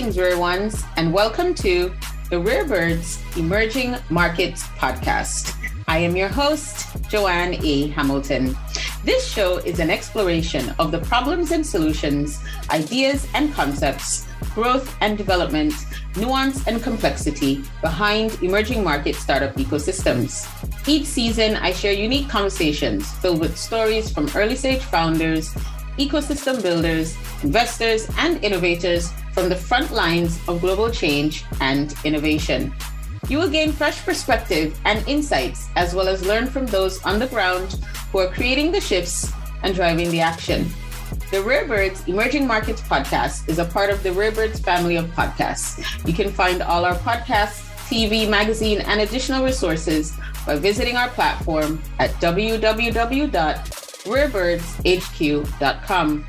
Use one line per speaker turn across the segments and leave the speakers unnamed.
Greetings, rare ones, and welcome to the Rare Birds Emerging Markets Podcast. I am your host, Joanne E. Hamilton. This show is an exploration of the problems and solutions, ideas and concepts, growth and development, nuance and complexity behind emerging market startup ecosystems. Each season, I share unique conversations filled with stories from early stage founders, ecosystem builders, investors, and innovators from the front lines of global change and innovation. You will gain fresh perspective and insights, as well as learn from those on the ground who are creating the shifts and driving the action. The Rare Birds Emerging Markets podcast is a part of the Rare Birds family of podcasts. You can find all our podcasts, TV, magazine, and additional resources by visiting our platform at www.rarebirdshq.com.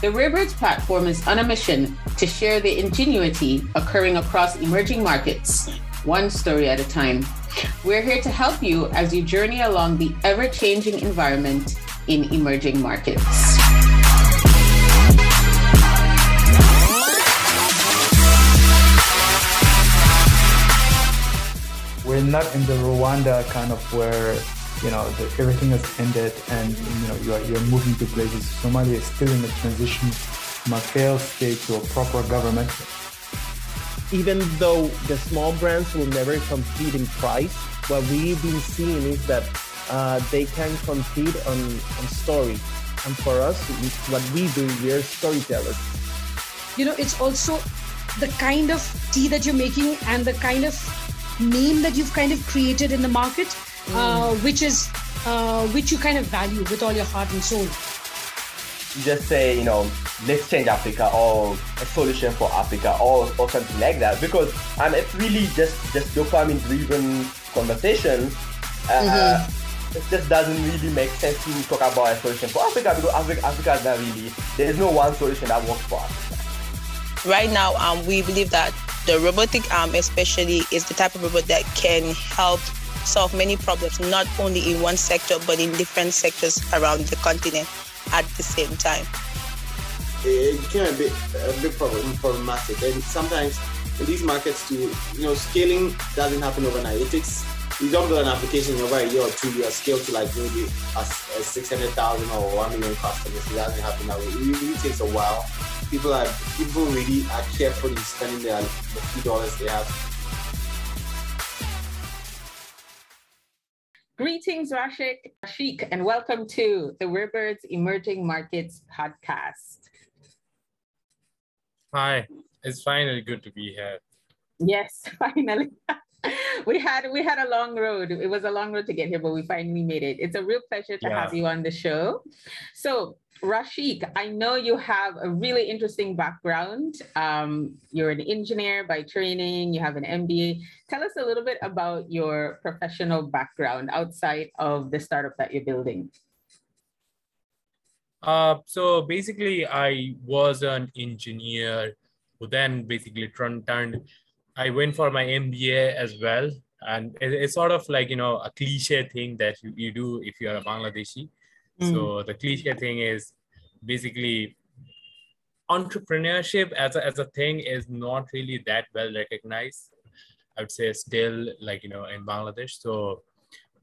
The Rarebirds platform is on a mission to share the ingenuity occurring across emerging markets, one story at a time. We're here to help you as you journey along the ever changing environment in emerging markets.
We're not in the Rwanda kind of where you know the, everything has ended and you know you're, you're moving to places. Somalia is still in a transition. From a failed state to a proper government.
Even though the small brands will never compete in price what we've been seeing is that uh, they can compete on, on story. And for us what we do we're storytellers.
You know it's also the kind of tea that you're making and the kind of name that you've kind of created in the market uh, which is uh, which you kind of value with all your heart and soul.
Just say, you know, let's change Africa or a solution for Africa or, or something like that because um, it's really just just dopamine driven conversation. Uh, mm-hmm. It just doesn't really make sense to talk about a solution for Africa because Africa, Africa is not really, there is no one solution that works for us.
Right now, um, we believe that the robotic arm especially is the type of robot that can help solve many problems, not only in one sector, but in different sectors around the continent at the same time.
It a bit, a bit problem, problematic. And sometimes in these markets, to you know, scaling doesn't happen overnight. It takes you don't build an application over a year or two, you scale to like maybe a, a 600,000 or 1 million customers. It doesn't happen that way. It really takes a while. People are people really are careful in spending their the few dollars they have
Greetings, Rashik, Rashik, and welcome to the Rarebirds Emerging Markets podcast.
Hi, it's finally good to be here.
Yes, finally. we had we had a long road. It was a long road to get here, but we finally made it. It's a real pleasure to yeah. have you on the show. So Rashik, I know you have a really interesting background. Um, you're an engineer by training, you have an MBA. Tell us a little bit about your professional background outside of the startup that you're building.
Uh, so basically, I was an engineer who then basically turned, turned I went for my MBA as well. And it, it's sort of like, you know, a cliche thing that you, you do if you're a Bangladeshi Mm. So the cliche thing is basically entrepreneurship as a, as a thing is not really that well recognized. I would say still like, you know, in Bangladesh. So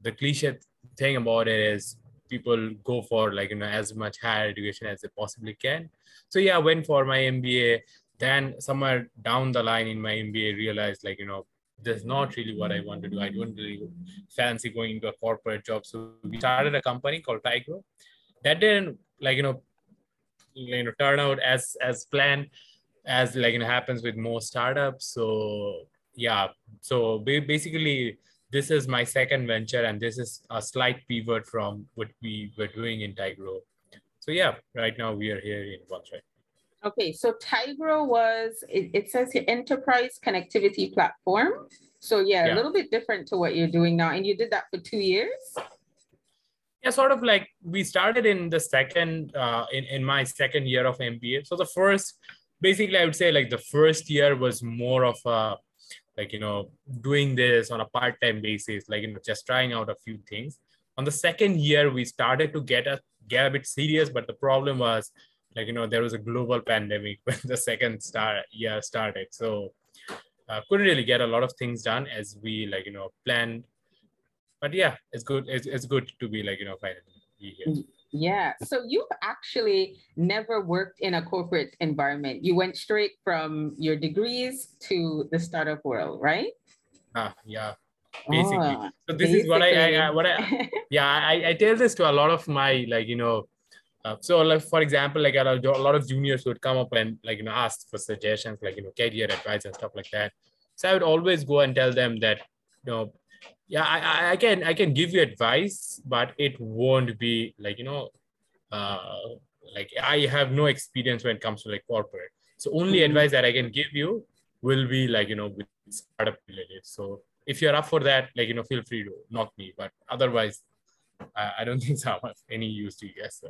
the cliche thing about it is people go for like, you know, as much higher education as they possibly can. So yeah, I went for my MBA. Then somewhere down the line in my MBA, realized like, you know, that's not really what I want to do. I don't really fancy going into a corporate job. So we started a company called Tigro. That didn't like you know, you know turn out as as planned, as like it happens with most startups. So yeah, so basically this is my second venture, and this is a slight pivot from what we were doing in Tigro. So yeah, right now we are here in Website.
Okay, so Tigro was, it, it says here, enterprise connectivity platform. So yeah, yeah, a little bit different to what you're doing now. And you did that for two years?
Yeah, sort of like we started in the second, uh, in, in my second year of MBA. So the first, basically I would say like the first year was more of a, like, you know, doing this on a part-time basis, like, you know, just trying out a few things. On the second year, we started to get a, get a bit serious, but the problem was like you know there was a global pandemic when the second star year started so uh, couldn't really get a lot of things done as we like you know planned but yeah it's good it's, it's good to be like you know finally here
yeah. So you've actually never worked in a corporate environment. You went straight from your degrees to the startup world, right?
Ah, yeah. Basically.
Oh,
so this is what I, I, I what I yeah I, I tell this to a lot of my like you know uh, so like for example like a lot of juniors would come up and like you know ask for suggestions like you know career advice and stuff like that. So i would always go and tell them that you know yeah I, I can i can give you advice but it won't be like you know uh like i have no experience when it comes to like corporate. So only mm-hmm. advice that i can give you will be like you know with startup related. So if you're up for that like you know feel free to knock me but otherwise i, I don't think so. Much any use to you guys so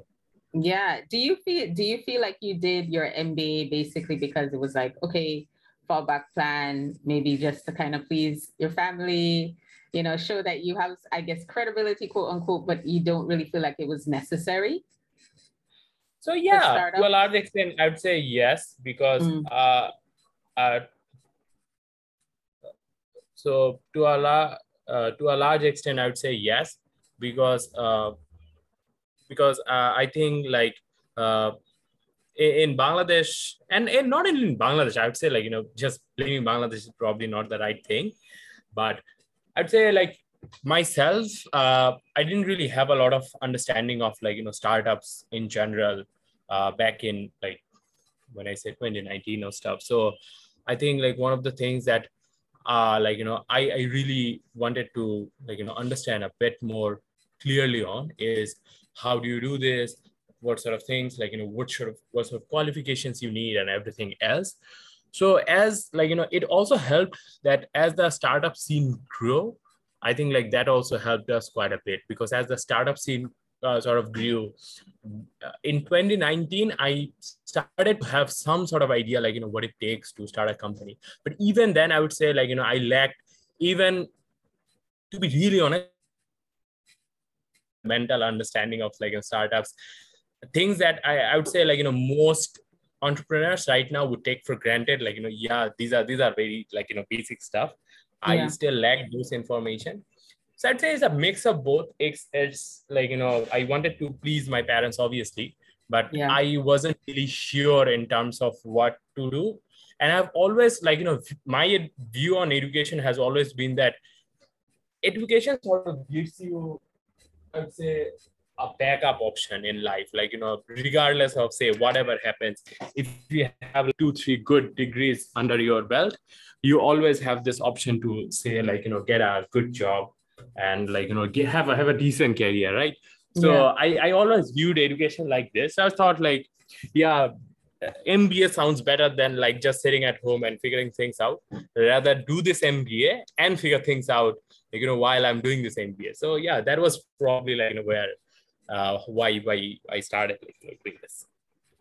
yeah do you feel do you feel like you did your mba basically because it was like okay fallback plan maybe just to kind of please your family you know, show that you have, I guess, credibility, quote unquote, but you don't really feel like it was necessary?
So yeah, to a large extent, I would say yes, because mm. uh, uh, so to a la- uh, to a large extent, I would say yes, because uh, because uh, I think like uh, in Bangladesh and, and not in Bangladesh, I would say like you know just blaming Bangladesh is probably not the right thing, but I'd say like myself, uh, I didn't really have a lot of understanding of like you know startups in general uh, back in like when I said 2019 or stuff. So I think like one of the things that uh, like you know I, I really wanted to like you know understand a bit more clearly on is how do you do this? What sort of things like you know what sort of what sort of qualifications you need and everything else. So as like you know it also helped that as the startup scene grew i think like that also helped us quite a bit because as the startup scene uh, sort of grew uh, in 2019 i started to have some sort of idea like you know what it takes to start a company. But even then i would say like you know i lacked even to be really honest mental understanding of like you know, startups. Things that I, I would say like you know most entrepreneurs right now would take for granted like you know yeah these are these are very like you know basic stuff. Yeah. i still lack those information. So i'd say it's a mix of both. It's, it's like you know i wanted to please my parents obviously but yeah. i wasn't really sure in terms of what to do. And i've always like you know my view on education has always been that education sort of gives you i'd say a backup option in life like you know regardless of say whatever happens if you have two three good degrees under your belt you always have this option to say like you know get a good job and like you know get, have a have a decent career right so yeah. I, I always viewed education like this i thought like yeah MBA sounds better than like just sitting at home and figuring things out. Rather do this MBA and figure things out, like, you know, while I'm doing this MBA. So yeah, that was probably like you know, where uh, why why I started like, doing this.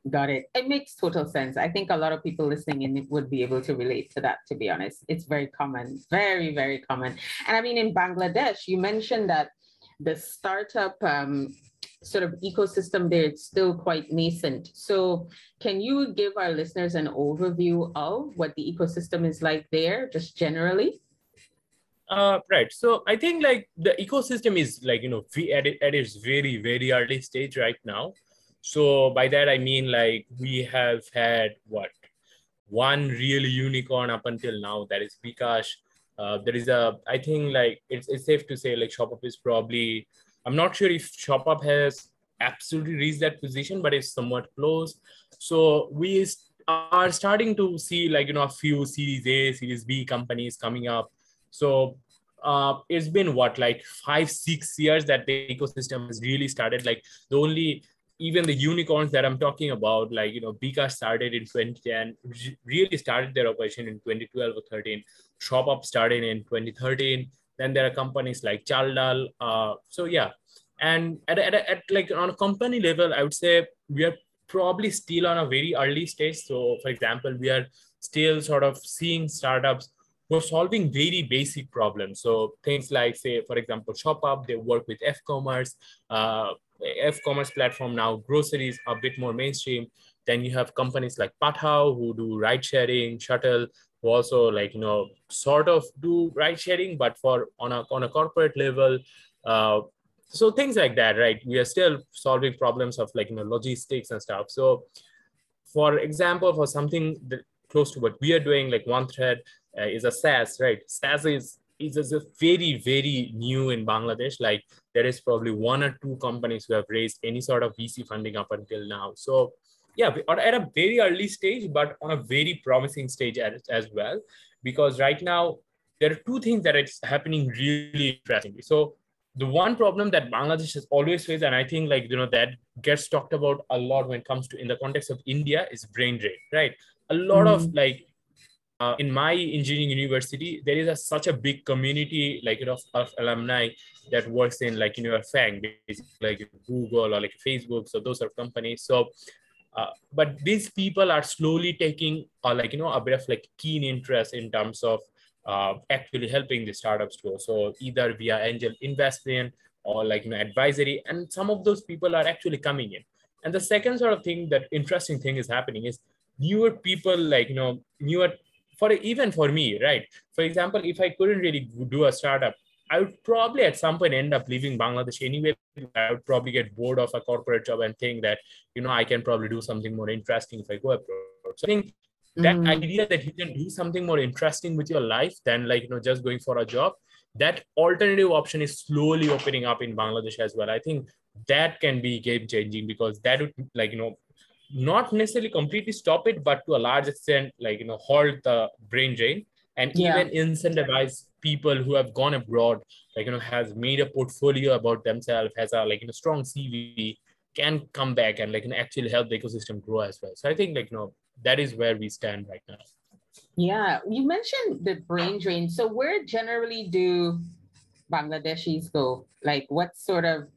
Got it. It makes total sense. I think a lot of people listening in would be able to relate to that, to be honest. It's very common, very, very common. And I mean, in Bangladesh, you mentioned that the startup um, sort of ecosystem there is still quite nascent. So, can you give our listeners an overview of what the ecosystem is like there, just generally?
Uh, right. So I think like the ecosystem is like, you know, at, at its very, very early stage right now. So by that, I mean like we have had what one real unicorn up until now that is Bkash. Uh, there is a, I think like it's, it's safe to say like ShopUp is probably, I'm not sure if ShopUp has absolutely reached that position, but it's somewhat close. So we are starting to see like, you know, a few Series A, Series B companies coming up so uh, it's been what like five six years that the ecosystem has really started. Like the only even the unicorns that i'm talking about like you know bkash started in 2010 really started their operation in 2012 or 13 ShopUp started in 2013 then there are companies like chaldal uh, so yeah. And at, at, at like on a company level i would say we are probably still on a very early stage. So for example we are still sort of seeing startups were solving very basic problems. So things like, say, for example, ShopUp, they work with F-commerce, uh, F-commerce platform now, groceries a bit more mainstream. then you have companies like Pathao who do ride sharing, Shuttle, who also like you know sort of do ride sharing, but for on a on a corporate level. Uh, so things like that, right? We are still solving problems of like you know logistics and stuff. So, for example, for something that close to what we are doing, like one thread uh, is a SaaS, right? SaaS is is a very very new in Bangladesh. Like there is probably one or two companies who have raised any sort of VC funding up until now. So yeah, we are at a very early stage, but on a very promising stage as, as well. Because right now there are two things that are happening really interestingly. So the one problem that Bangladesh has always faced, and I think like you know that gets talked about a lot when it comes to in the context of India, is brain drain, right? A lot mm. of like uh, in my engineering university, there is a, such a big community like you know of alumni that works in like you know FANG, like Google or like Facebook, so those are companies. So, uh, but these people are slowly taking uh, like you know a bit of like keen interest in terms of uh, actually helping the startups grow. So either via angel investment or like you know advisory, and some of those people are actually coming in. And the second sort of thing that interesting thing is happening is newer people like you know newer for even for me, right? For example, if I couldn't really do a startup, I would probably at some point end up leaving Bangladesh anyway. I would probably get bored of a corporate job and think that, you know, I can probably do something more interesting if I go abroad. So I think that mm. idea that you can do something more interesting with your life than like, you know, just going for a job, that alternative option is slowly opening up in Bangladesh as well. I think that can be game changing because that would like, you know, not necessarily completely stop it, but to a large extent, like, you know, halt the brain drain and yeah. even incentivize people who have gone abroad, like, you know, has made a portfolio about themselves, has a, like, you know, strong CV, can come back and, like, you know, actually help the ecosystem grow as well. So I think, like, you know, that is where we stand right now.
Yeah, you mentioned the brain drain. So where generally do Bangladeshis go? Like what sort of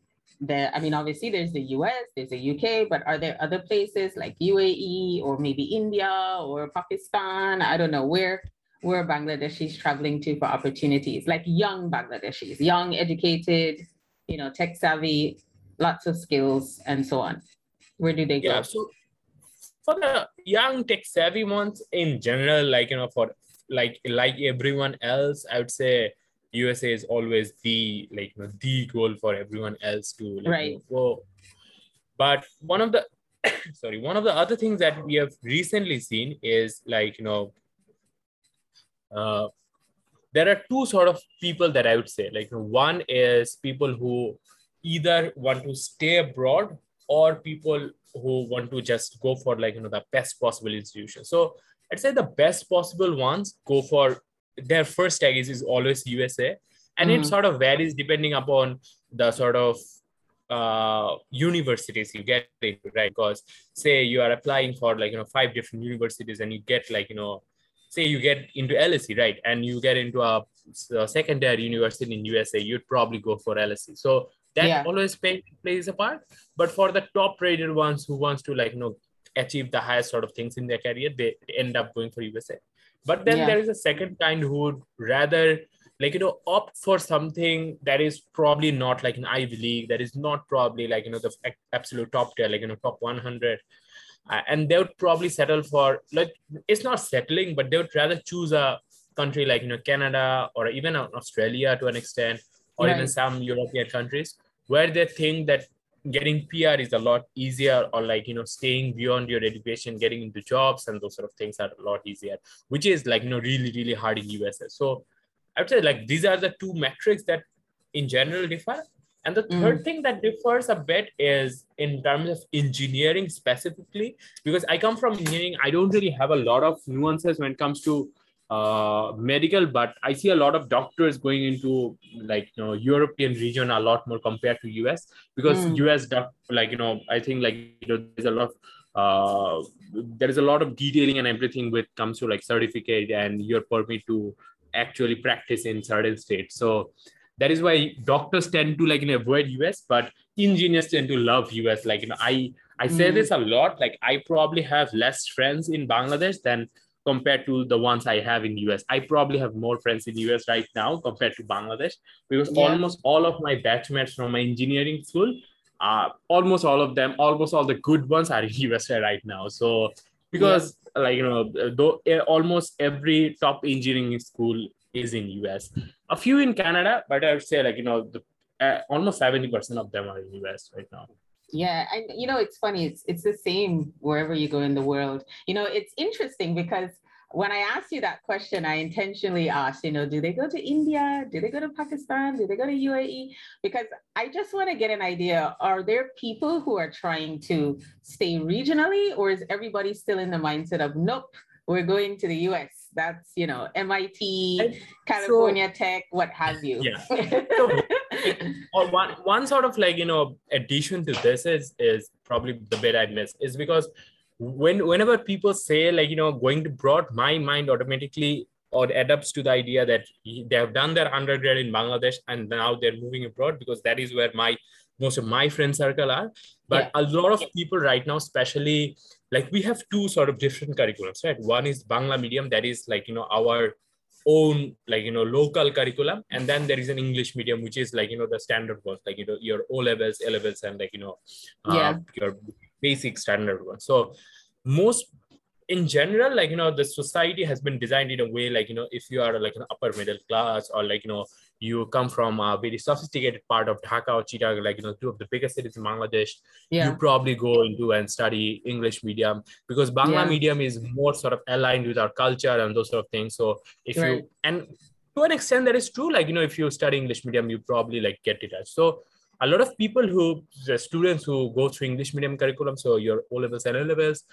I mean, obviously there's the US, there's the UK, but are there other places like UAE or maybe India or Pakistan? I don't know where where Bangladeshis traveling to for opportunities, like young Bangladeshis, young, educated, you know, tech savvy, lots of skills and so on. Where do they go?
Yeah, so for the young tech savvy ones in general, like you know, for like like everyone else, I would say USA is always the like you know, the goal for everyone else to like,
right.
But one of the sorry, one of the other things that we have recently seen is like you know, uh, there are two sort of people that I would say. Like one is people who either want to stay abroad or people who want to just go for like you know the best possible institution. So I'd say the best possible ones go for their first tag is, is always USA. And mm-hmm. it sort of varies depending upon the sort of uh, universities you get into, right? Because say you are applying for like, you know, five different universities and you get like, you know, say you get into LSE, right? And you get into a, a secondary university in USA, you'd probably go for LSE. So that yeah. always pay, plays a part. But for the top rated ones who wants to like, you know, achieve the highest sort of things in their career, they end up going for USA. But then yeah. there is a second kind who would rather like you know opt for something that is probably not like an Ivy League, that is not probably like you know the absolute top tier, like you know top 100, uh, and they would probably settle for like it's not settling, but they would rather choose a country like you know Canada or even Australia to an extent, or right. even some European countries where they think that getting PR is a lot easier, or like you know, staying beyond your education, getting into jobs and those sort of things are a lot easier, which is like you know really really hard in USA. So I would say like these are the two metrics that in general differ. And the third mm. thing that differs a bit is in terms of engineering specifically, because I come from engineering, I don't really have a lot of nuances when it comes to uh, medical, but I see a lot of doctors going into like you know European region a lot more compared to US because mm. US doc, like you know I think like you know there's a lot of uh, there is a lot of detailing and everything with comes to like certificate and your permit to actually practice in certain states. So that is why doctors tend to like you know, avoid US, but engineers tend to love US. Like you know I I say mm. this a lot. Like I probably have less friends in Bangladesh than compared to the ones I have in US. I probably have more friends in US right now compared to Bangladesh because yeah. almost all of my batchmates from my engineering school uh, almost all of them, almost all the good ones are in USA right now. So because yeah. like you know, though eh, almost every top engineering school is in US, a few in Canada, but I would say like you know the uh, almost seventy percent of them are in US right now.
Yeah, and you know it's funny. It's it's the same wherever you go in the world. You know, it's interesting because when I asked you that question, I intentionally asked, you know, do they go to India? Do they go to Pakistan? Do they go to UAE? Because I just want to get an idea. Are there people who are trying to stay regionally, or is everybody still in the mindset of, nope, we're going to the US? That's, you know, MIT, California so, Tech, what have you.
Yeah. or one, one sort of like, you know, addition to this is, is probably the bit I missed is because when whenever people say like you know going to broad my mind automatically or adapts to the idea that they have done their undergrad in bangladesh and now they're moving abroad because that is where my most of my friend circle are but yeah. a lot of people right now especially like we have two sort of different curriculums right one is bangla medium that is like you know our own like you know local curriculum and then there is an english medium which is like you know the standard one like you know your o levels a levels and like you know uh, yeah. your basic standard one so most in general like you know the society has been designed in a way like you know if you are like an upper middle class or like you know you come from a very sophisticated part of Dhaka or Chittagong, like you know two of the biggest cities in Bangladesh, yeah. you probably go into and study English medium because Bangla yeah. medium is more sort of aligned with our culture and those sort of things. So if right. you and to an extent that is true, like you know if you study English medium, you probably like get it. So a lot of people who the students who go through English medium curriculum, so your O levels and A levels,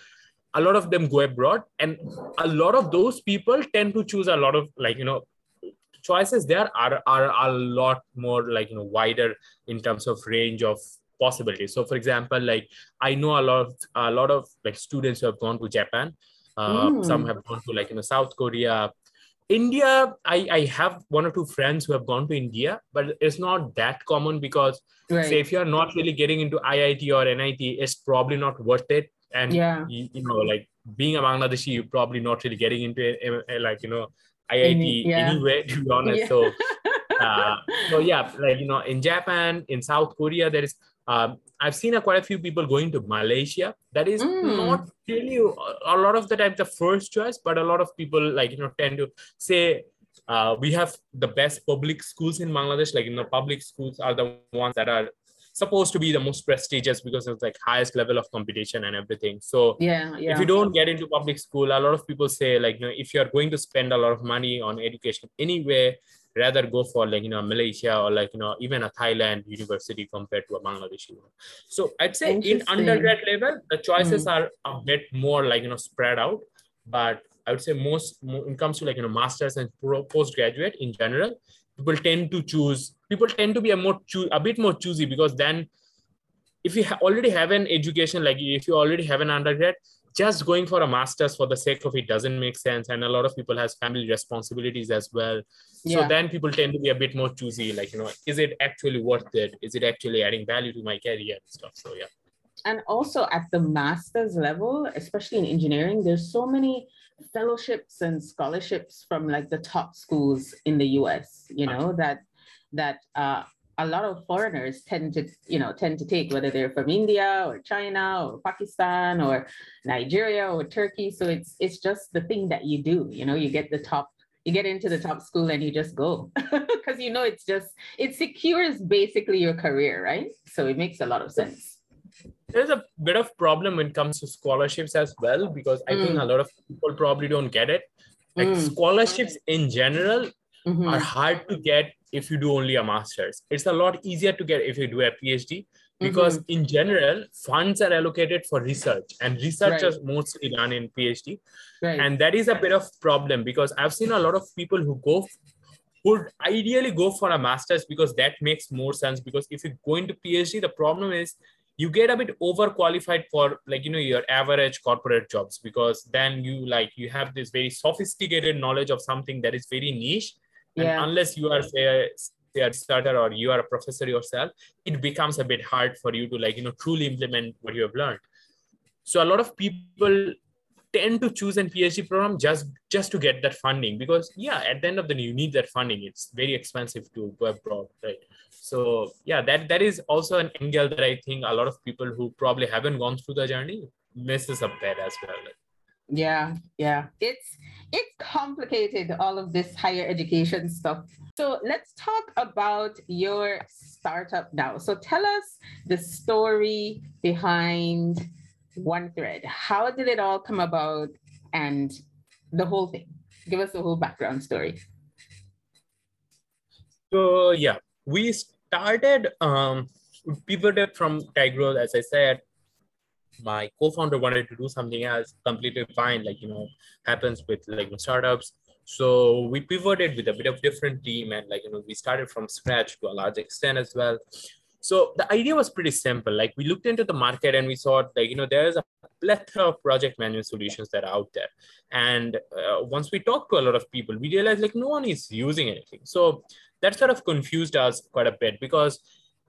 a lot of them go abroad, and a lot of those people tend to choose a lot of like you know choices there are are a lot more like you know wider in terms of range of possibilities. So, for example, like I know a lot of a lot of like students who have gone to Japan. Uh, mm. Some have gone to like you know South Korea, India, I, I have one or two friends who have gone to India, but it's not that common because right. say if you're not really getting into IIT or NIT, it's probably not worth it. And yeah. you, you know, like being a Bangladeshi, you're probably not really getting into it, like you know IIT yeah. anyway, to be honest. Yeah. So uh, so yeah, like you know, in Japan, in South Korea, there is um, I've seen a, quite a few people going to Malaysia. That is mm. not really a lot of the time the first choice, but a lot of people like you know tend to say uh, we have the best public schools in Bangladesh. Like you know, public schools are the ones that are supposed to be the most prestigious because it's like highest level of competition and everything. So
yeah, yeah.
if you don't get into public school, a lot of people say like you know if you're going to spend a lot of money on education anyway, rather go for like you know Malaysia or like you know even a Thailand university compared to a Bangladeshi one. So I'd say in undergrad level the choices mm. are a bit more like you know spread out, but I would say most when it comes to like you know masters and postgraduate in general, people tend to choose people tend to be a more choo- a bit more choosy because then if you ha- already have an education like if you already have an undergrad just going for a master's for the sake of it doesn't make sense. And a lot of people has family responsibilities as well. Yeah. so then people tend to be a bit more choosy like you know is it actually worth it? Is it actually adding value to my career and stuff? So yeah.
And also at the master's level especially in engineering there's so many fellowships and scholarships from like the top schools in the us you know that that uh, a lot of foreigners tend to, you know, tend to take, whether they're from India or China or Pakistan or Nigeria or Turkey. So it's it's just the thing that you do. You know, you get the top, you get into the top school and you just go because you know it's just it secures basically your career, right? So it makes a lot of sense.
There's a bit of problem when it comes to scholarships as well because I mm. think a lot of people probably don't get it. Like mm. scholarships in general mm-hmm. are hard to get if you do only a master's. It's a lot easier to get if you do a PhD because mm-hmm. in general, funds are allocated for research and research right. is mostly done in PhD. Right. And that is a bit of problem because I've seen a lot of people who go would ideally go for a master's because that makes more sense because if you go into phd the problem is you get a bit overqualified for like you know your average corporate jobs because then you like you have this very sophisticated knowledge of something that is very niche yeah. And unless you are say, a starter or you are a professor yourself, it becomes a bit hard for you to like, you know, truly implement what you have learned. So a lot of people tend to choose an PhD program just just to get that funding because yeah, at the end of the day, you need that funding. It's very expensive to go abroad, right? So yeah, that that is also an angle that I think a lot of people who probably haven't gone through the journey misses up there as well.
Yeah, yeah. It's it's complicated, all of this higher education stuff. So let's talk about your startup now. So tell us the story behind One Thread. How did it all come about and the whole thing? Give us the whole background story.
So yeah, we started um pivoted from Tigro, as I said, my co-founder wanted to do something else completely fine like you know happens with like startups. So we pivoted with a bit of different team and like you know we started from scratch to a large extent as well. So the idea was pretty simple. Like we looked into the market and we saw like you know there's a plethora of project management solutions that are out there. And uh, once we talked to a lot of people we realized like no one is using anything. So that sort of confused us quite a bit because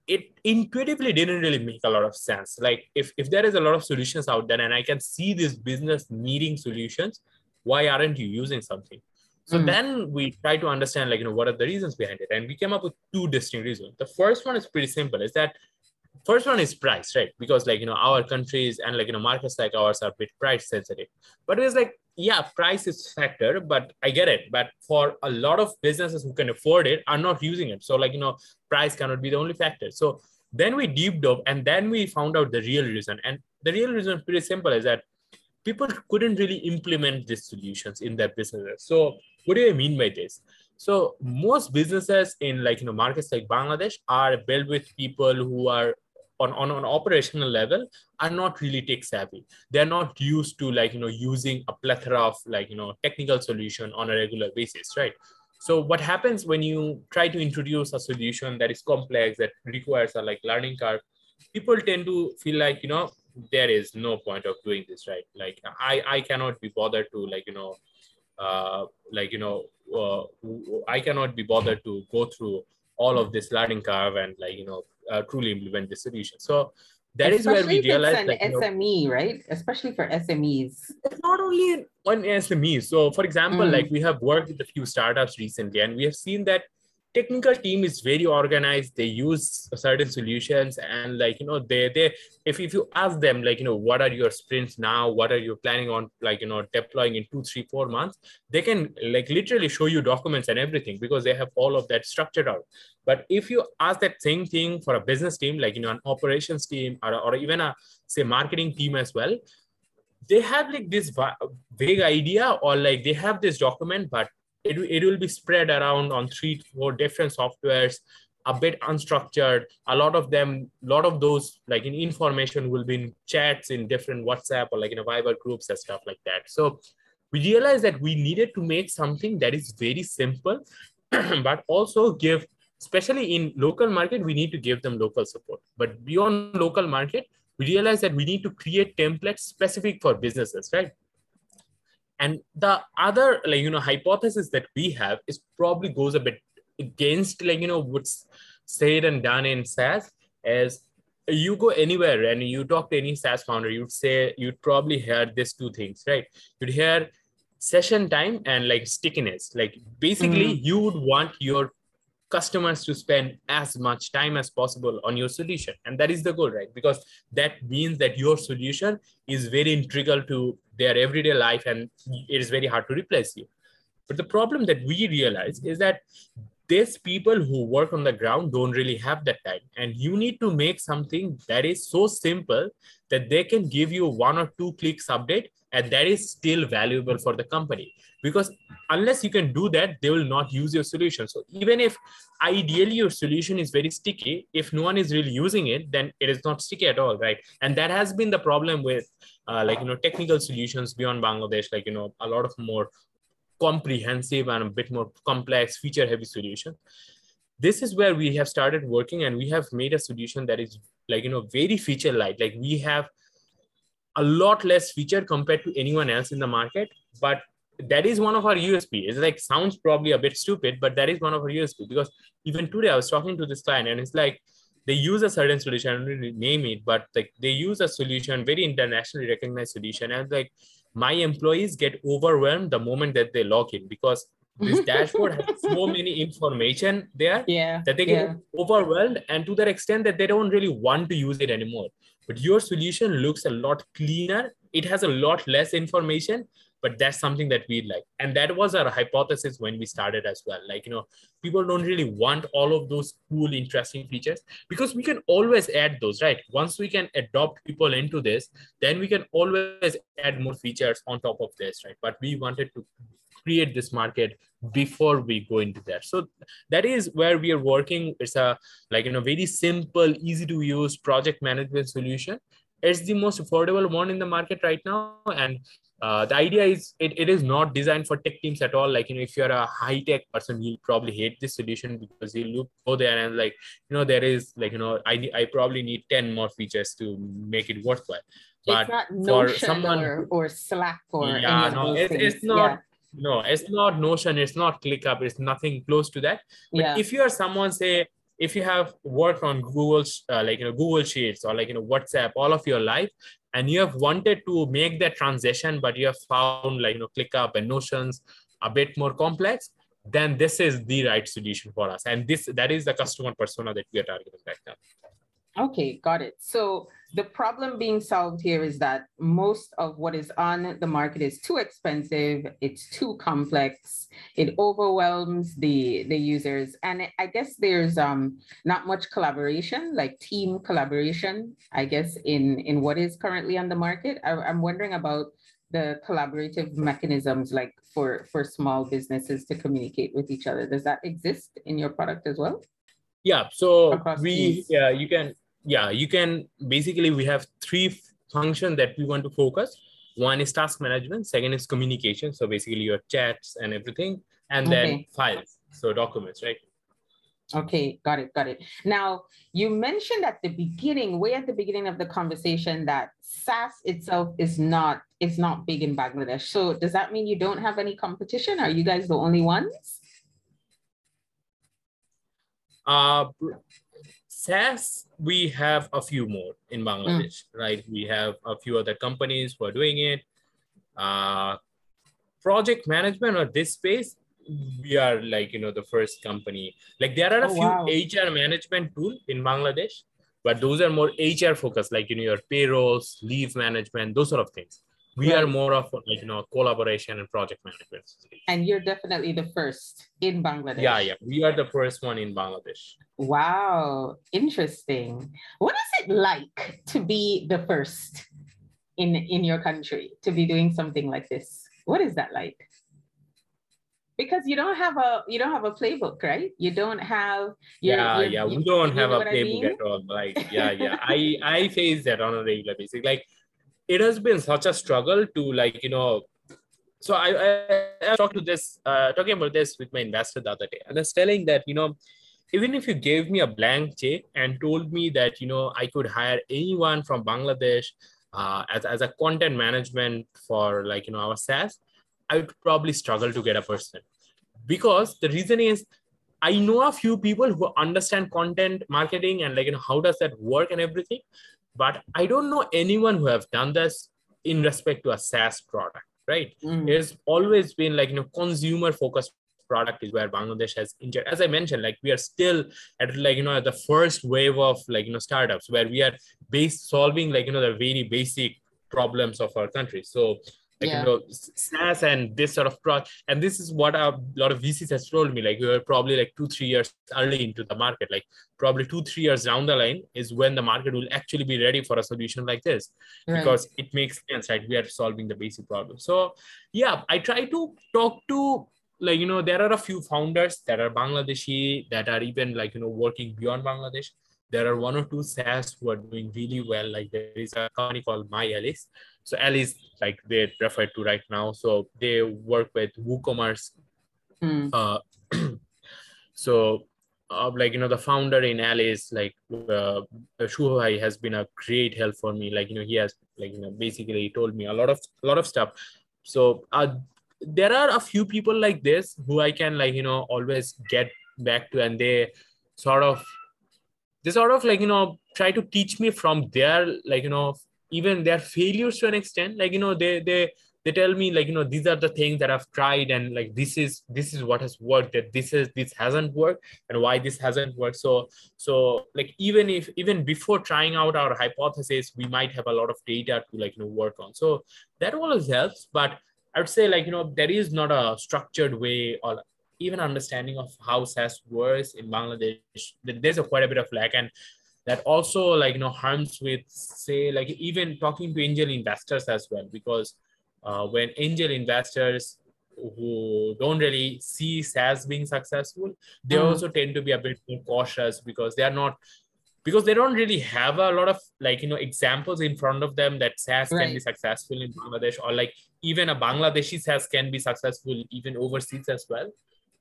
it intuitively didn't really make a lot of sense. Like if, if there is a lot of solutions out there and I can see this business needing solutions, why aren't you using something? So mm. then we try to understand like, you know, what are the reasons behind it? And we came up with two distinct reasons. The first one is pretty simple is that first one is price, right? Because like, you know, our countries and like, you know, markets like ours are a bit price sensitive. But it was like, yeah, price is factor, but I get it. But for a lot of businesses who can afford it are not using it. So like, you know, price cannot be the only factor. So then we deep dove and then we found out the real reason. And the real reason is pretty simple is that people couldn't really implement these solutions in their businesses. So what do I mean by this? So most businesses in like you know markets like Bangladesh are built with people who are on, on an operational level are not really tech savvy. They're not used to like you know using a plethora of like you know technical solution on a regular basis right? So what happens when you try to introduce a solution that is complex that requires a like learning curve people tend to feel like you know there is no point of doing this right? Like i i cannot be bothered to like you know uh, like you know uh, i cannot be bothered to go through all of this learning curve and like you know uh, truly implement the solution. So that Especially is where we realize
it's an that, SME, know, right? Especially for SMEs.
It's not only one SME. So, for example, mm. like we have worked with a few startups recently, and we have seen that technical team is very organized. They use certain solutions and like you know they they if, if you ask them like you know what are your sprints now? What are you planning on like you know deploying in two three four months? They can like literally show you documents and everything because they have all of that structured out. But if you ask that same thing for a business team like you know an operations team or, or even a say marketing team as well they have like this vague idea or like they have this document but it, it will be spread around on three four different softwares a bit unstructured. A lot of them a lot of those like in information will be in chats in different whatsapp or like in a viber groups and stuff like that. So we realized that we needed to make something that is very simple but also give especially in local market we need to give them local support. But beyond local market we realized that we need to create templates specific for businesses right and the other like you know hypothesis that we have is probably goes a bit against like you know what's said and done in SaaS as you go anywhere and you talk to any SaaS founder, you'd say you'd probably hear these two things, right? You'd hear session time and like stickiness. Like basically, mm-hmm. you would want your customers to spend as much time as possible on your solution. And that is the goal right? Because that means that your solution is very integral to their everyday life and it is very hard to replace you. But the problem that we realize is that these people who work on the ground don't really have that time. And you need to make something that is so simple that they can give you one or two clicks update and that is still valuable for the company. Because unless you can do that they will not use your solution. So even if ideally your solution is very sticky if no one is really using it then it is not sticky at all right? And that has been the problem with uh, like you know technical solutions beyond bangladesh like you know a lot of more comprehensive and a bit more complex feature heavy solution. This is where we have started working and we have made a solution that is like you know very feature light like we have a lot less feature compared to anyone else in the market but that is one of our usp it's like sounds probably a bit stupid but that is one of our usp because even today i was talking to this client and it's like they use a certain solution i don't really name it but like they use a solution very internationally recognized solution and like my employees get overwhelmed the moment that they log in because this dashboard has so many information there
yeah
that they get
yeah.
overwhelmed and to that extent that they don't really want to use it anymore. But your solution looks a lot cleaner. It has a lot less information but that's something that we like. And that was our hypothesis when we started as well. Like you know people don't really want all of those cool interesting features because we can always add those right? Once we can adopt people into this then we can always add more features on top of this right? But we wanted to create this market before we go into that. So that is where we are working. It's a like you know very simple easy to use project management solution. It's the most affordable one in the market right now. And uh, the idea is it, it is not designed for tech teams at all like you know if you're a high tech person you'll probably hate this solution because you look go there and like you know there is like you know i, I probably need 10 more features to make it worthwhile
but it's not for someone or, or slack or
yeah no it, it's not yeah. no it's not notion it's not clickup it's nothing close to that but yeah. if you are someone say if you have worked on Google, uh, like you know, Google Sheets or like you know, WhatsApp all of your life, and you have wanted to make that transition, but you have found like you know ClickUp and Notions a bit more complex, then this is the right solution for us. And this that is the customer persona that we are targeting right now.
Okay, got it. So the problem being solved here is that most of what is on the market is too expensive, it's too complex, it overwhelms the, the users. And I guess there's um, not much collaboration, like team collaboration, I guess, in, in what is currently on the market. I, I'm wondering about the collaborative mechanisms like for, for small businesses to communicate with each other. Does that exist in your product as well?
Yeah, so Across we, yeah, you can yeah, you can basically we have three functions that we want to focus. One is task management, second is communication. So basically your chats and everything, and okay. then files, so documents, right?
Okay, got it, got it. Now, you mentioned at the beginning, way at the beginning of the conversation, that SaaS itself is not is not big in Bangladesh. So does that mean you don't have any competition? Are you guys the only ones?
Uh, SaaS, we have a few more in Bangladesh, mm. right? We have a few other companies who are doing it. Uh, project management or this space, we are like, you know, the first company. Like there are a oh, few wow. HR management tool in Bangladesh, but those are more HR focused, like, you know, your payrolls, leave management, those sort of things we right. are more of like you know collaboration and project management.
And you're definitely the first in bangladesh.
Yeah yeah. We are the first one in bangladesh.
Wow. Interesting. What is it like to be the first in in your country to be doing something like this? What is that like? Because you don't have a you don't have a playbook right? You don't have
yeah yeah. We don't have a playbook I mean? at all. Like yeah yeah. I i face that on a regular basis. Like it has been such a struggle to like you know so i i, I talked to this uh, talking about this with my investor the other day and i was telling that you know even if you gave me a blank check and told me that you know i could hire anyone from bangladesh uh, as, as a content management for like you know our SaaS, I would probably struggle to get a person. Because the reason is I know a few people who understand content marketing and like you know how does that work and everything, but I don't know anyone who have done this in respect to a SaaS product, right? Mm. It's always been like, you know, consumer focused product is where Bangladesh has injured. As I mentioned, like we are still at like, you know, at the first wave of like, you know, startups where we are based solving like, you know, the very basic problems of our country. So like yeah. you know SaaS and this sort of pro and this is what a lot of VCs has told me like we were probably like two three years early into the market like probably two three years down the line is when the market will actually be ready for a solution like this right. because it makes sense right we are solving the basic problem so yeah I try to talk to like you know there are a few founders that are Bangladeshi that are even like you know working beyond Bangladesh there are one or two SaaS who are doing really well. Like there is a company called My Alice. So Alice, like they refer to right now. So they work with WooCommerce. Mm. Uh, so uh, like you know the founder in Alice, like uh, Shuhai has been a great help for me. Like you know he has like you know basically told me a lot of a lot of stuff. So uh, there are a few people like this who I can like you know always get back to, and they sort of they sort of like you know try to teach me from their like you know even their failures to an extent like you know they they they tell me like you know these are the things that i've tried and like this is this is what has worked that this is this hasn't worked and why this hasn't worked so so like even if even before trying out our hypothesis we might have a lot of data to like you know work on so that always helps but i would say like you know there is not a structured way or even understanding of how SaaS works in Bangladesh, there's a quite a bit of lack. And that also like you know harms with say like even talking to angel investors as well because uh, when angel investors who don't really see SaaS being successful, they mm. also tend to be a bit more cautious because they are not because they don't really have a lot of like you know examples in front of them that SaaS right. can be successful in Bangladesh or like even a Bangladeshi SaaS can be successful even overseas as well.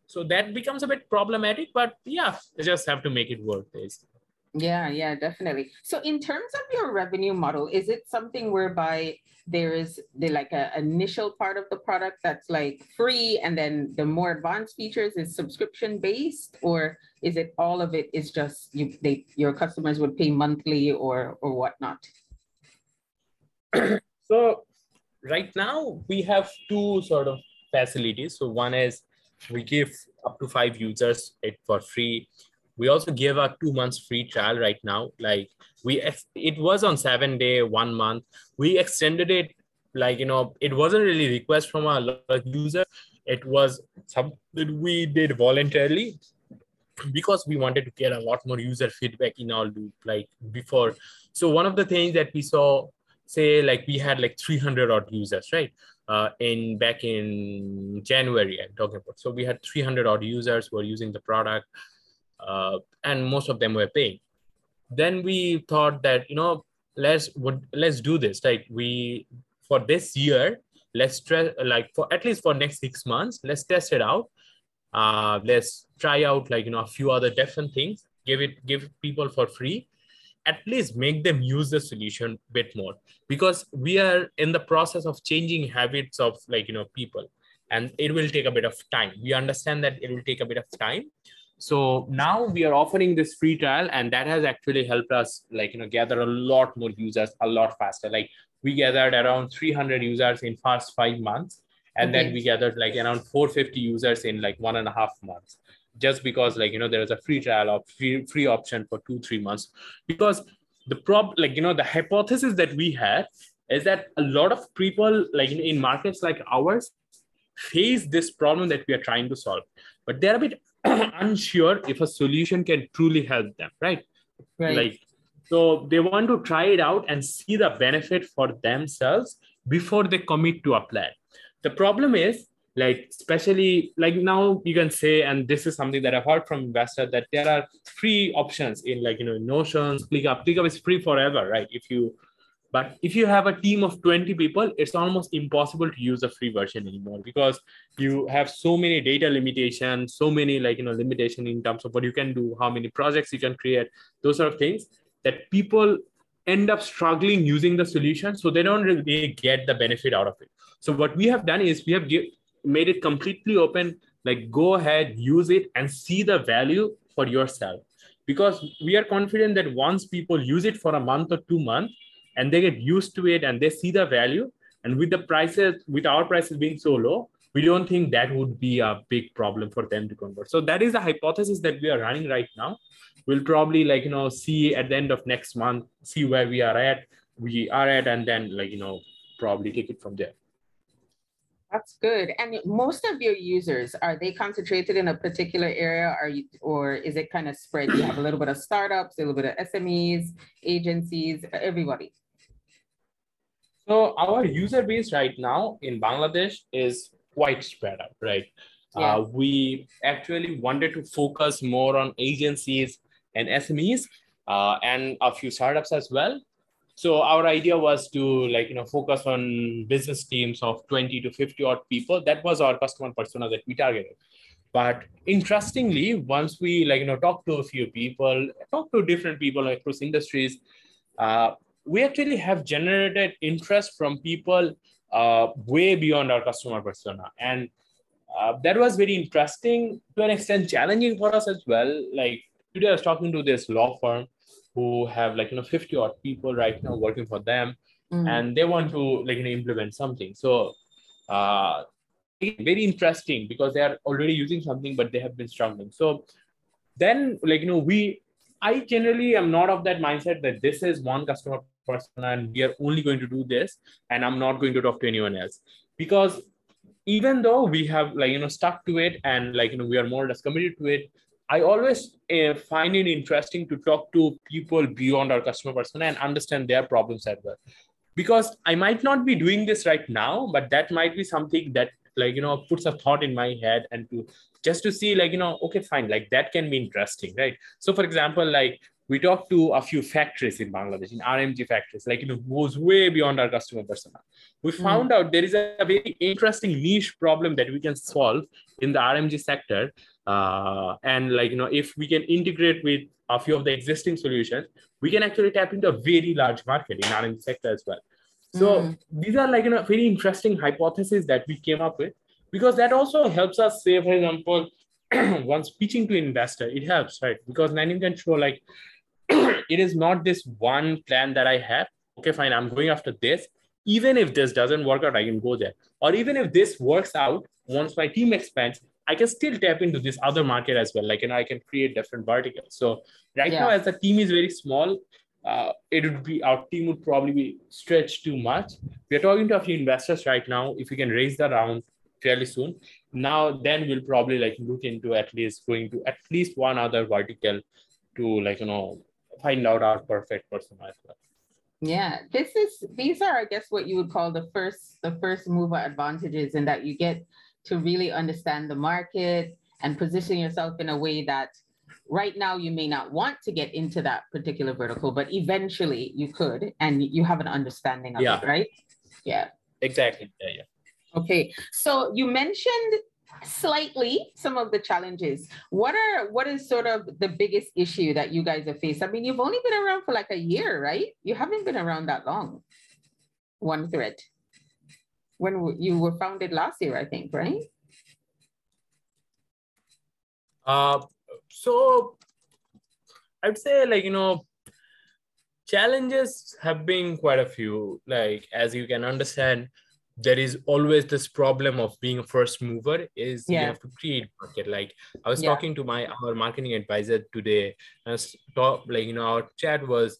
So that becomes a bit problematic, but yeah, they just have to make it work. Basically.
Yeah, yeah, definitely. So in terms of your revenue model, is it something whereby there is the like a initial part of the product that's like free and then the more advanced features is subscription based or is it all of it is just you they your customers would pay monthly or or whatnot?
so right now we have two sort of facilities. So one is we give up to five users it for free we also give a two months free trial right now. Like we it was on seven day one month. We extended it like you know it wasn't really request from a user. It was something we did voluntarily because we wanted to get a lot more user feedback in our loop like before. So one of the things that we saw say like we had like 300 odd users right? Uh, in back in january i'm talking about. So we had 300 odd users who were using the product uh, and most of them were paying. Then we thought that you know let's would let's do this like We for this year let's try like for at least for next six months let's test it out. Uh, let's try out like you know a few other different things. Give it give people for free. At least make them use the solution a bit more because we are in the process of changing habits of like you know people and it will take a bit of time we understand that it will take a bit of time so now we are offering this free trial and that has actually helped us like you know gather a lot more users a lot faster. Like we gathered around 300 users in first five months and okay. then we gathered like around 450 users in like one and a half months just because like you know there is a free trial of free, free option for two three months. Because the prob like you know the hypothesis that we had is that a lot of people like in, in markets like ours face this problem that we are trying to solve. But they're a bit unsure if a solution can truly help them, right? Right. Like, so they want to try it out and see the benefit for themselves before they commit to a plan. The problem is, like, especially like now you can say, and this is something that I've heard from investors that there are free options in like you know Notions, ClickUp. ClickUp is free forever, right? If you but if you have a team of 20 people, it's almost impossible to use a free version anymore because you have so many data limitations, so many like you know limitation in terms of what you can do, how many projects you can create, those sort of things that people end up struggling using the solution, so they don't really get the benefit out of it. So what we have done is we have made it completely open. Like go ahead, use it, and see the value for yourself. Because we are confident that once people use it for a month or two months, and they get used to it and they see the value and with the prices with our prices being so low we don't think that would be a big problem for them to convert so that is the hypothesis that we are running right now we'll probably like you know see at the end of next month see where we are at we are at and then like you know probably take it from there
that's good. And most of your users are they concentrated in a particular area? Are you, or is it kind of spread? You have a little bit of startups, a little bit of SMEs, agencies, everybody.
So our user base right now in Bangladesh is quite spread out, right? Yeah. Uh, we actually wanted to focus more on agencies and SMEs uh, and a few startups as well. So our idea was to like you know focus on business teams of 20 to 50 odd people. That was our customer persona that we targeted. But interestingly, once we like you know talk to a few people, talk to different people across industries, uh, we actually have generated interest from people uh, way beyond our customer persona. And uh, that was very interesting to an extent, challenging for us as well. Like today, I was talking to this law firm who have like, you know, 50 odd people right now working for them. Mm-hmm. And they want to like you know, implement something. So uh, very interesting because they are already using something, but they have been struggling. So then, like you know, we I generally am not of that mindset that this is one customer person and we are only going to do this and I'm not going to talk to anyone else because even though we have like you know stuck to it and like you know we are more or less committed to it I always uh, find it interesting to talk to people beyond our customer persona and understand their problems as well. Because I might not be doing this right now, but that might be something that like you know puts a thought in my head and to just to see like you know okay fine like that can be interesting right so for example like we talked to a few factories in Bangladesh, in RMG factories, like you know, goes way beyond our customer persona. We hmm. found mm. out there is a, very interesting niche problem that we can solve in the RMG sector. Uh, and like you know, if we can integrate with a few of the existing solutions, we can actually tap into a very large market in RMG sector as well. So mm. these are like you know very interesting hypotheses that we came up with because that also helps us say, for example, once pitching to investor, it helps, right? Because then you can show like it is not this one plan that I have. Okay, fine, I'm going after this. Even if this doesn't work out, I can go there. Or even if this works out, once my team expands, I can still tap into this other market as well. Like, you know, I can create different verticals. So right yeah. now, as the team is very small, uh, it would be our team would probably be stretched too much. We are talking to a few investors right now. If we can raise the round fairly soon, now then we'll probably like look into at least going to at least one other vertical to like you know find out our perfect person as well.
Yeah, this is these are I guess what you would call the first the first mover advantages in that you get to really understand the market and position yourself in a way that right now you may not want to get into that particular vertical, but eventually you could, and you have an understanding of yeah. it, right? Yeah.
Exactly. Yeah, yeah.
Okay. So you mentioned slightly some of the challenges. What are what is sort of the biggest issue that you guys have faced? I mean, you've only been around for like a year, right? You haven't been around that long. One thread. When you were founded last year, I think, right?
Uh, so I'd say like, you know, challenges have been quite a few. Like, as you can understand, there is always this problem of being a first mover is yeah. you have to create market like i was yeah. talking to my our marketing advisor today and talk, like you know our chat was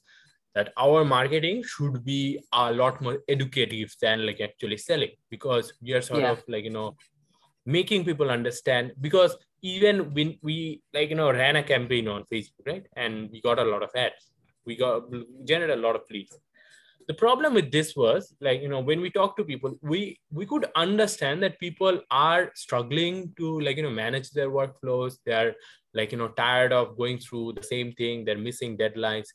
that our marketing should be a lot more educative than like actually selling because we are sort yeah. of like you know making people understand because even when we like you know ran a campaign on facebook right and we got a lot of ads we got generated a lot of leads the problem with this was like you know when we talk to people we we could understand that people are struggling to like you know manage their workflows. They are like you know tired of going through the same thing. They're missing deadlines.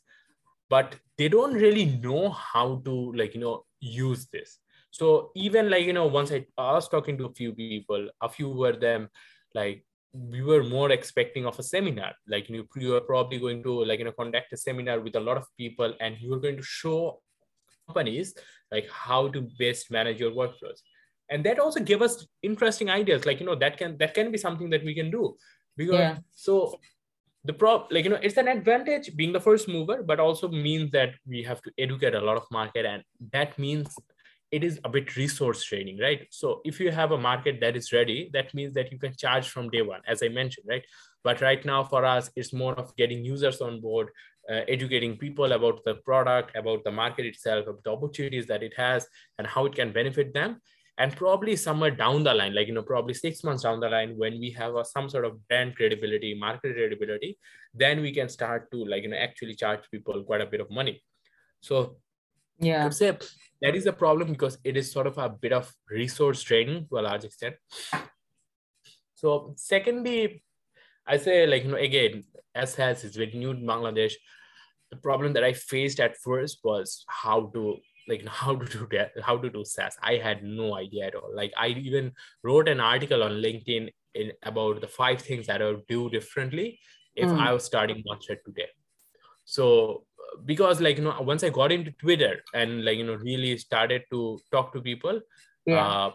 But they don't really know how to like you know use this. So even like you know once i, I was talking to a few people a few were them like we were more expecting of a seminar. Like you, know, you were probably going to like you know conduct a seminar with a lot of people and you were going to show companies like how to best manage your workflows. And that also give us interesting ideas like you know that can that can be something that we can do. Because yeah. so the prop like you know it's an advantage being the first mover but also means that we have to educate a lot of market and that means it is a bit resource training right? So if you have a market that is ready that means that you can charge from day one as i mentioned right? But right now for us it's more of getting users on board uh, educating people about the product, about the market itself, about the opportunities that it has, and how it can benefit them. And probably somewhere down the line, like you know, probably six months down the line, when we have a, some sort of brand credibility, market credibility, then we can start to like you know actually charge people quite a bit of money. So
yeah,
I would say that is a problem because it is sort of a bit of resource training to a large extent. So secondly, I say like you know again as has is very new in Bangladesh. The problem that I faced at first was how to like how to do that, how to do SaaS. I had no idea at all. Like I even wrote an article on LinkedIn in about the five things that I would do differently if mm. I was starting Munchhead today. So because like you know once I got into Twitter and like you know really started to talk to people, yeah. uh,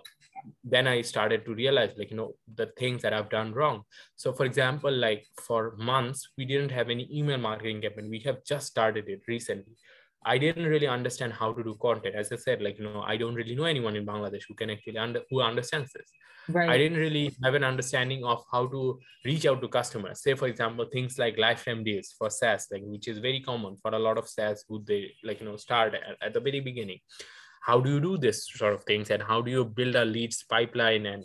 then i started to realize like you know the things that i've done wrong so for example like for months we didn't have any email marketing campaign we have just started it recently I didn't really understand how to do content. As I said, like, you know, I don't really know anyone in Bangladesh who can actually under who understands this.
Right.
I didn't really have an understanding of how to reach out to customers. Say, for example, things like lifetime deals for SaaS, like which is very common for a lot of SaaS who they like, you know, start at, at the very beginning. How do you do this sort of things and how do you build a leads pipeline? And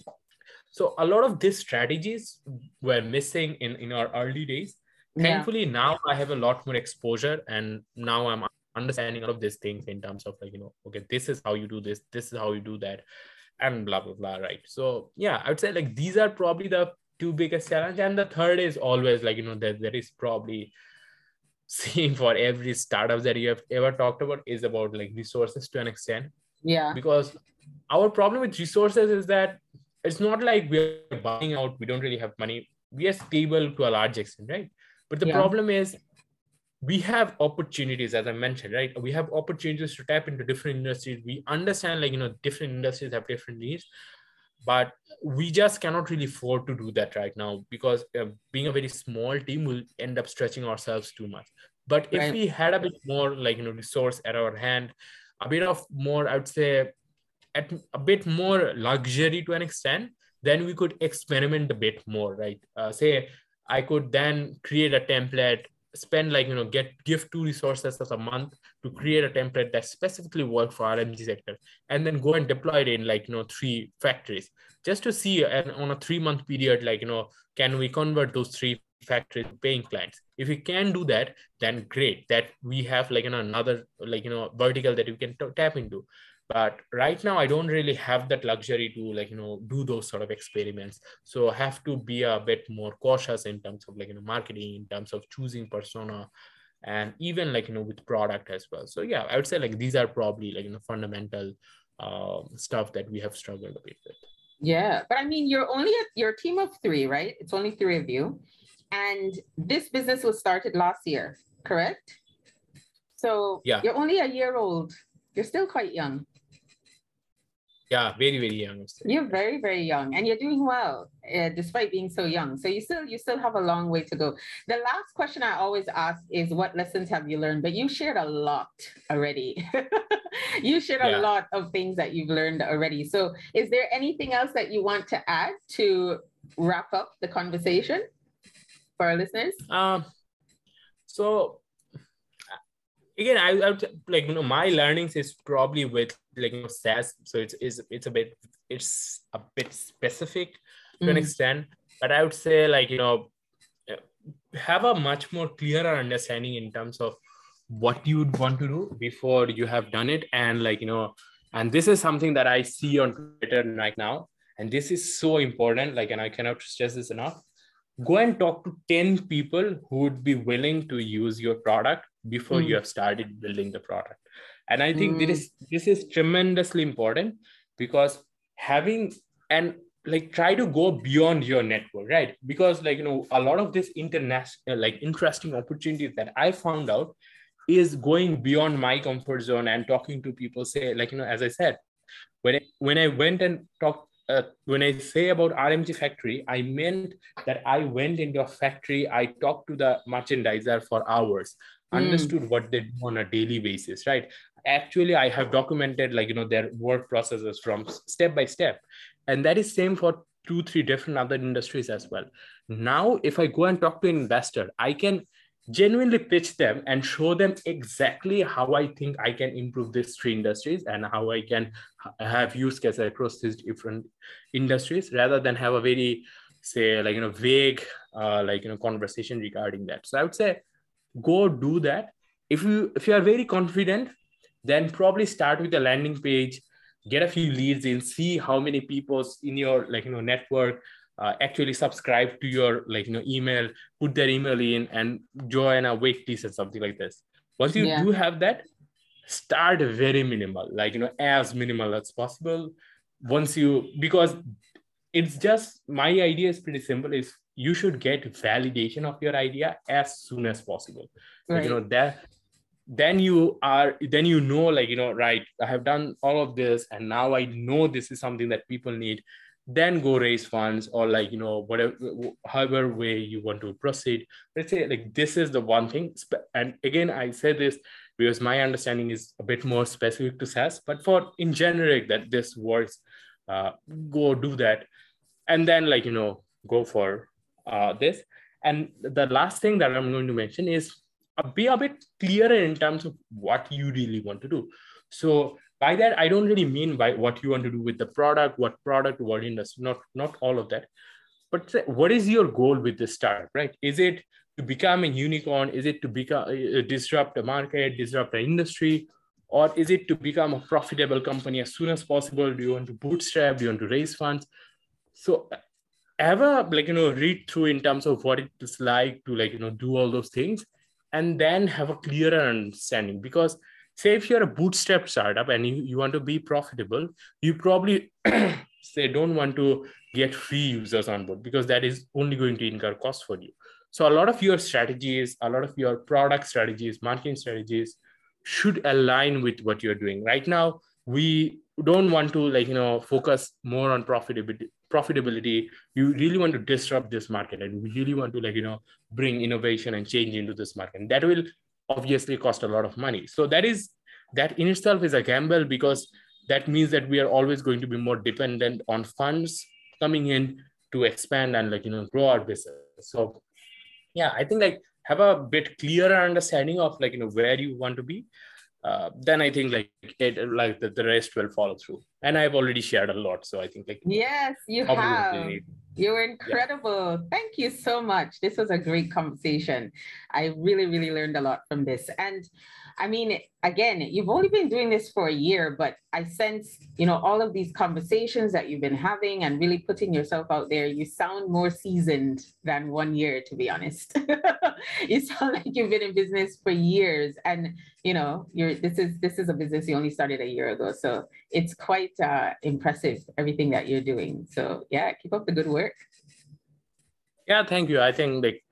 so a lot of these strategies were missing in, in our early days.
Yeah.
Thankfully, now I have a lot more exposure and now I'm understanding all of these things in terms of like you know okay this is how you do this this is how you do that and blah blah blah right so yeah i would say like these are probably the two biggest challenge and the third is always like you know that there is probably seen for every startup that you have ever talked about is about like resources to an extent.
Yeah.
because our problem with resources is that it's not like we're buying out we don't really have money. We are stable to a large extent right? But the
Yeah.
problem is we have opportunities as i mentioned right? We have opportunities to tap into different industries. We understand like you know different industries have different needs but we just cannot really afford to do that right now because uh, being a very small team will end up stretching ourselves too much but if
Right.
we had a bit more like you know resource at our hand a bit of more i would say at a bit more luxury to an extent then we could experiment a bit more right uh, say i could then create a template spend like you know get give two resources a month to create a template that specifically work for RMG sector and then go and deploy it in like you know three factories. Just to see and on a three month period like you know can we convert those three factories paying clients? If we can do that then great. That we have like you know another like you know vertical that we can t- tap into but right now i don't really have that luxury to like you know do those sort of experiments so I have to be a bit more cautious in terms of like you know marketing in terms of choosing persona and even like you know with product as well so yeah i would say like these are probably like you know fundamental uh, stuff that we have struggled a bit with
Yeah, but I mean, you're only your team of three, right? It's only three of you. And this business was started last year, correct? So
Yeah.
you're only a year old. You're still quite young.
Yeah very very young.
You're very, very young, and you're doing well, uh, despite being so young. So you still, you still have a long way to go. The last question I always ask is, "What lessons have you learned?" But you shared a lot already. you shared a lot of things that you've learned already. So, is there anything else that you want to add to wrap up the conversation for our listeners?
Um, so again, I, I would like you know my learnings is probably with like you know SaaS, so it's is it's a bit it's a bit specific to an
Mm.
extent, but I would say like you know have a much more clearer understanding in terms of what you would want to do before you have done it, and like you know, and this is something that I see on Twitter right now, and this is so important. Like, and I cannot stress this enough go and talk to 10 people who would be willing to use your product before
Mm.
you have started building the product and i think
Mm.
this this is tremendously important because having and like try to go beyond your network right because like you know a lot of this international like interesting opportunities that i found out is going beyond my comfort zone and talking to people say like you know as i said when I, when i went and talked uh, when I say about RMG factory, I meant that I went into a factory, I talked to the merchandiser for hours,
Mm.
understood what they do on a daily basis, right? Actually, I have documented like you know their work processes from step by step, and that is same for two, three different other industries as well. Now, if I go and talk to an investor, I can genuinely pitch them and show them exactly how I think I can improve these three industries and how I can have use cases across these different industries rather than have a very say like you know vague uh, like you know conversation regarding that so i would say go do that. If you if you are very confident then probably start with a landing page get a few leads in see how many people in your like you know network uh, actually subscribe to your like you know email put their email in and join a wait list or something like this. Once you
Yeah.
do have that start very minimal like you know as minimal as possible. Once you because it's just my idea is pretty simple is you should get validation of your idea as soon as possible. Like, you know that then you are then you know like you know right i have done all of this and now i know this is something that people need. Then go raise funds or like you know whatever however way you want to proceed. Let's say like this is the one thing. And again i say this because my understanding is a bit more specific to SaaS. But for in generic, that this works, uh, go do that, and then like you know go for uh, this. And the last thing that I'm going to mention is uh, be a bit clearer in terms of what you really want to do. So by that, I don't really mean by what you want to do with the product, what product, what industry, not not all of that. But what is your goal with this startup, right? Is it to become a unicorn? Is it to become uh, disrupt a market, disrupt an industry, or is it to become a profitable company as soon as possible? Do you want to bootstrap? Do you want to raise funds? So ever like you know read through in terms of what it's like to like you know do all those things and then have a clearer understanding because say if you're a bootstrap startup and you, you want to be profitable you probably say don't want to get free users on board because that is only going to incur cost for you so a lot of your strategies, a lot of your product strategies, marketing strategies should align with what you're doing. Right now, we don't want to like you know focus more on profitability profitability. You really want to disrupt this market and we really want to like you know bring innovation and change into this market. And that will obviously cost a lot of money. So that is that in itself is a gamble because that means that we are always going to be more dependent on funds coming in to expand and like you know grow our business. So yeah i think like have a bit clearer understanding of like you know where you want to be uh, then I think like it like the, the rest will follow through. And I've already shared a lot, so I think like
yes, you have. You're incredible. Yeah. Thank you so much. This was a great conversation. I really, really learned a lot from this. And I mean, again, you've only been doing this for a year, but I sense, you know, all of these conversations that you've been having and really putting yourself out there, you sound more seasoned than one year, to be honest. you sound like you've been in business for years. And, you know, you're this is this is a business you only started a year ago. So it's quite uh, impressive, everything that you're doing. So yeah, keep up the good work.
Yeah, thank you. I think like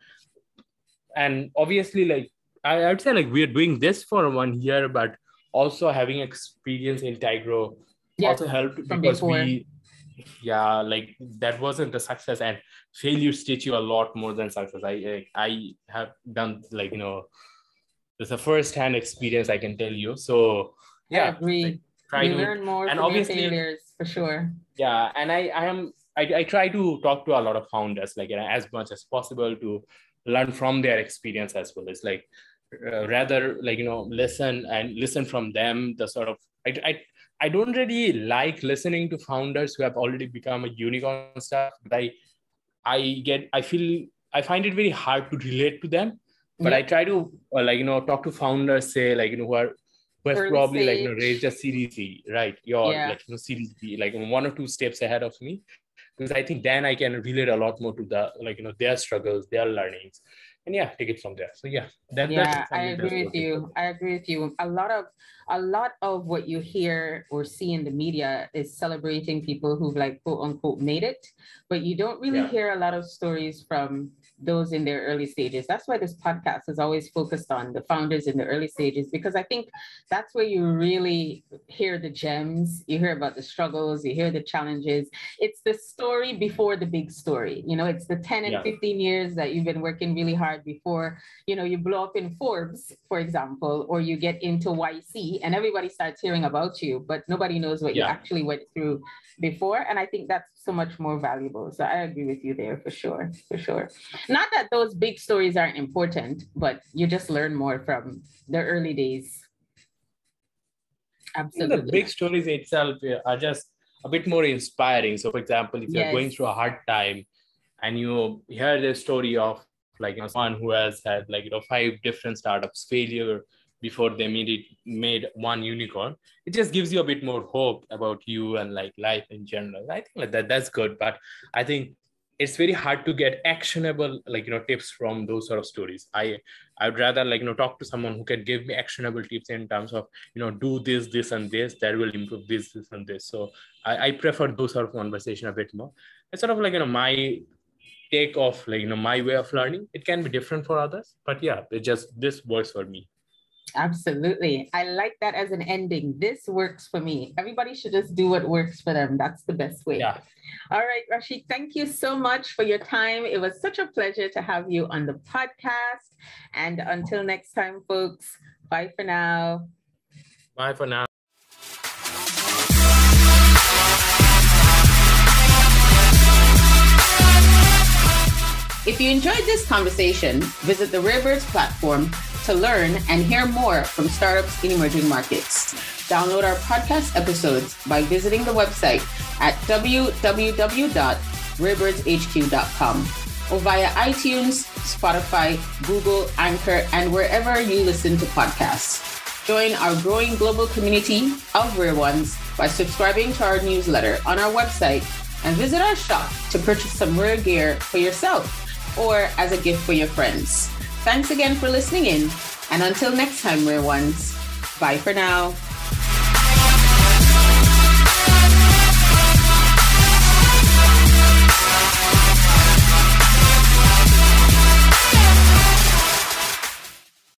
and obviously like I, would say like we're doing this for one year, but also having experience in Tigro yes, also helped because before. we yeah like that wasn't a success and failures teach you a lot more than success. I i have done like you know it's a first hand experience i can tell you. So yeah
I agree. like, try you to, learn more and obviously failures for sure.
Yeah and i i am I, I try to talk to a lot of founders like you know, as much as possible to learn from their experience as well. It's like uh, rather like you know listen and listen from them the sort of I, I i don't really like listening to founders who have already become a unicorn stuff but i i get i feel i find it very hard to relate to them. But yeah. i try to uh, like you know talk to founders say like you know who are who has probably like you know raised a series C, right? You're yeah. like you know series B, like one or two steps ahead of me. Because i think then i can relate a lot more to the like you know their struggles their learnings and yeah, take it from there. So yeah,
that, yeah, I agree with you. I agree with you. A lot of a lot of what you hear or see in the media is celebrating people who've like quote unquote made it, but you don't really yeah. hear a lot of stories from those in their early stages. That's why this podcast is always focused on the founders in the early stages, because I think that's where you really hear the gems. You hear about the struggles, you hear the challenges. It's the story before the big story. You know, it's the 10 and yeah. 15 years that you've been working really hard before, you know, you blow up in Forbes, for example, or you get into YC and everybody starts hearing about you, but nobody knows what yeah. you actually went through before. And I think that's so much more valuable. So I agree with you there for sure, for sure. Not that those big stories aren't important, but you just learn more from the early days.
Absolutely. The big stories itself uh, are just a bit more inspiring. So, for example, if you're yes. going through a hard time and you hear the story of like you know, someone who has had like you know five different startups failure before they made it made one unicorn it just gives you a bit more hope about you and like life in general. I think like that that's good but i think it's very hard to get actionable like you know tips from those sort of stories. I i would rather like you know talk to someone who can give me actionable tips in terms of you know do this this and this that will improve this this and this. So i, I prefer those sort of conversation a bit more. It's sort of like you know my take off like you know my way of learning. It can be different for others but yeah it just this works for me
Absolutely. I like that as an ending. This works for me. Everybody should just do what works for them. That's the best way.
Yeah.
All right, Rashid, thank you so much for your time. It was such a pleasure to have you on the podcast. And until next time, folks, Bye for now.
Bye for now.
If you enjoyed this conversation, visit the Rarebirds platform to learn and hear more from startups in emerging markets. Download our podcast episodes by visiting the website at www.rarebirdsHQ.com or via iTunes, Spotify, Google, Anchor, and wherever you listen to podcasts. Join our growing global community of Rare Ones by subscribing to our newsletter on our website and visit our shop to purchase some rare gear for yourself or as a gift for your friends. Thanks again for listening in. And until next time, rare ones, bye for now.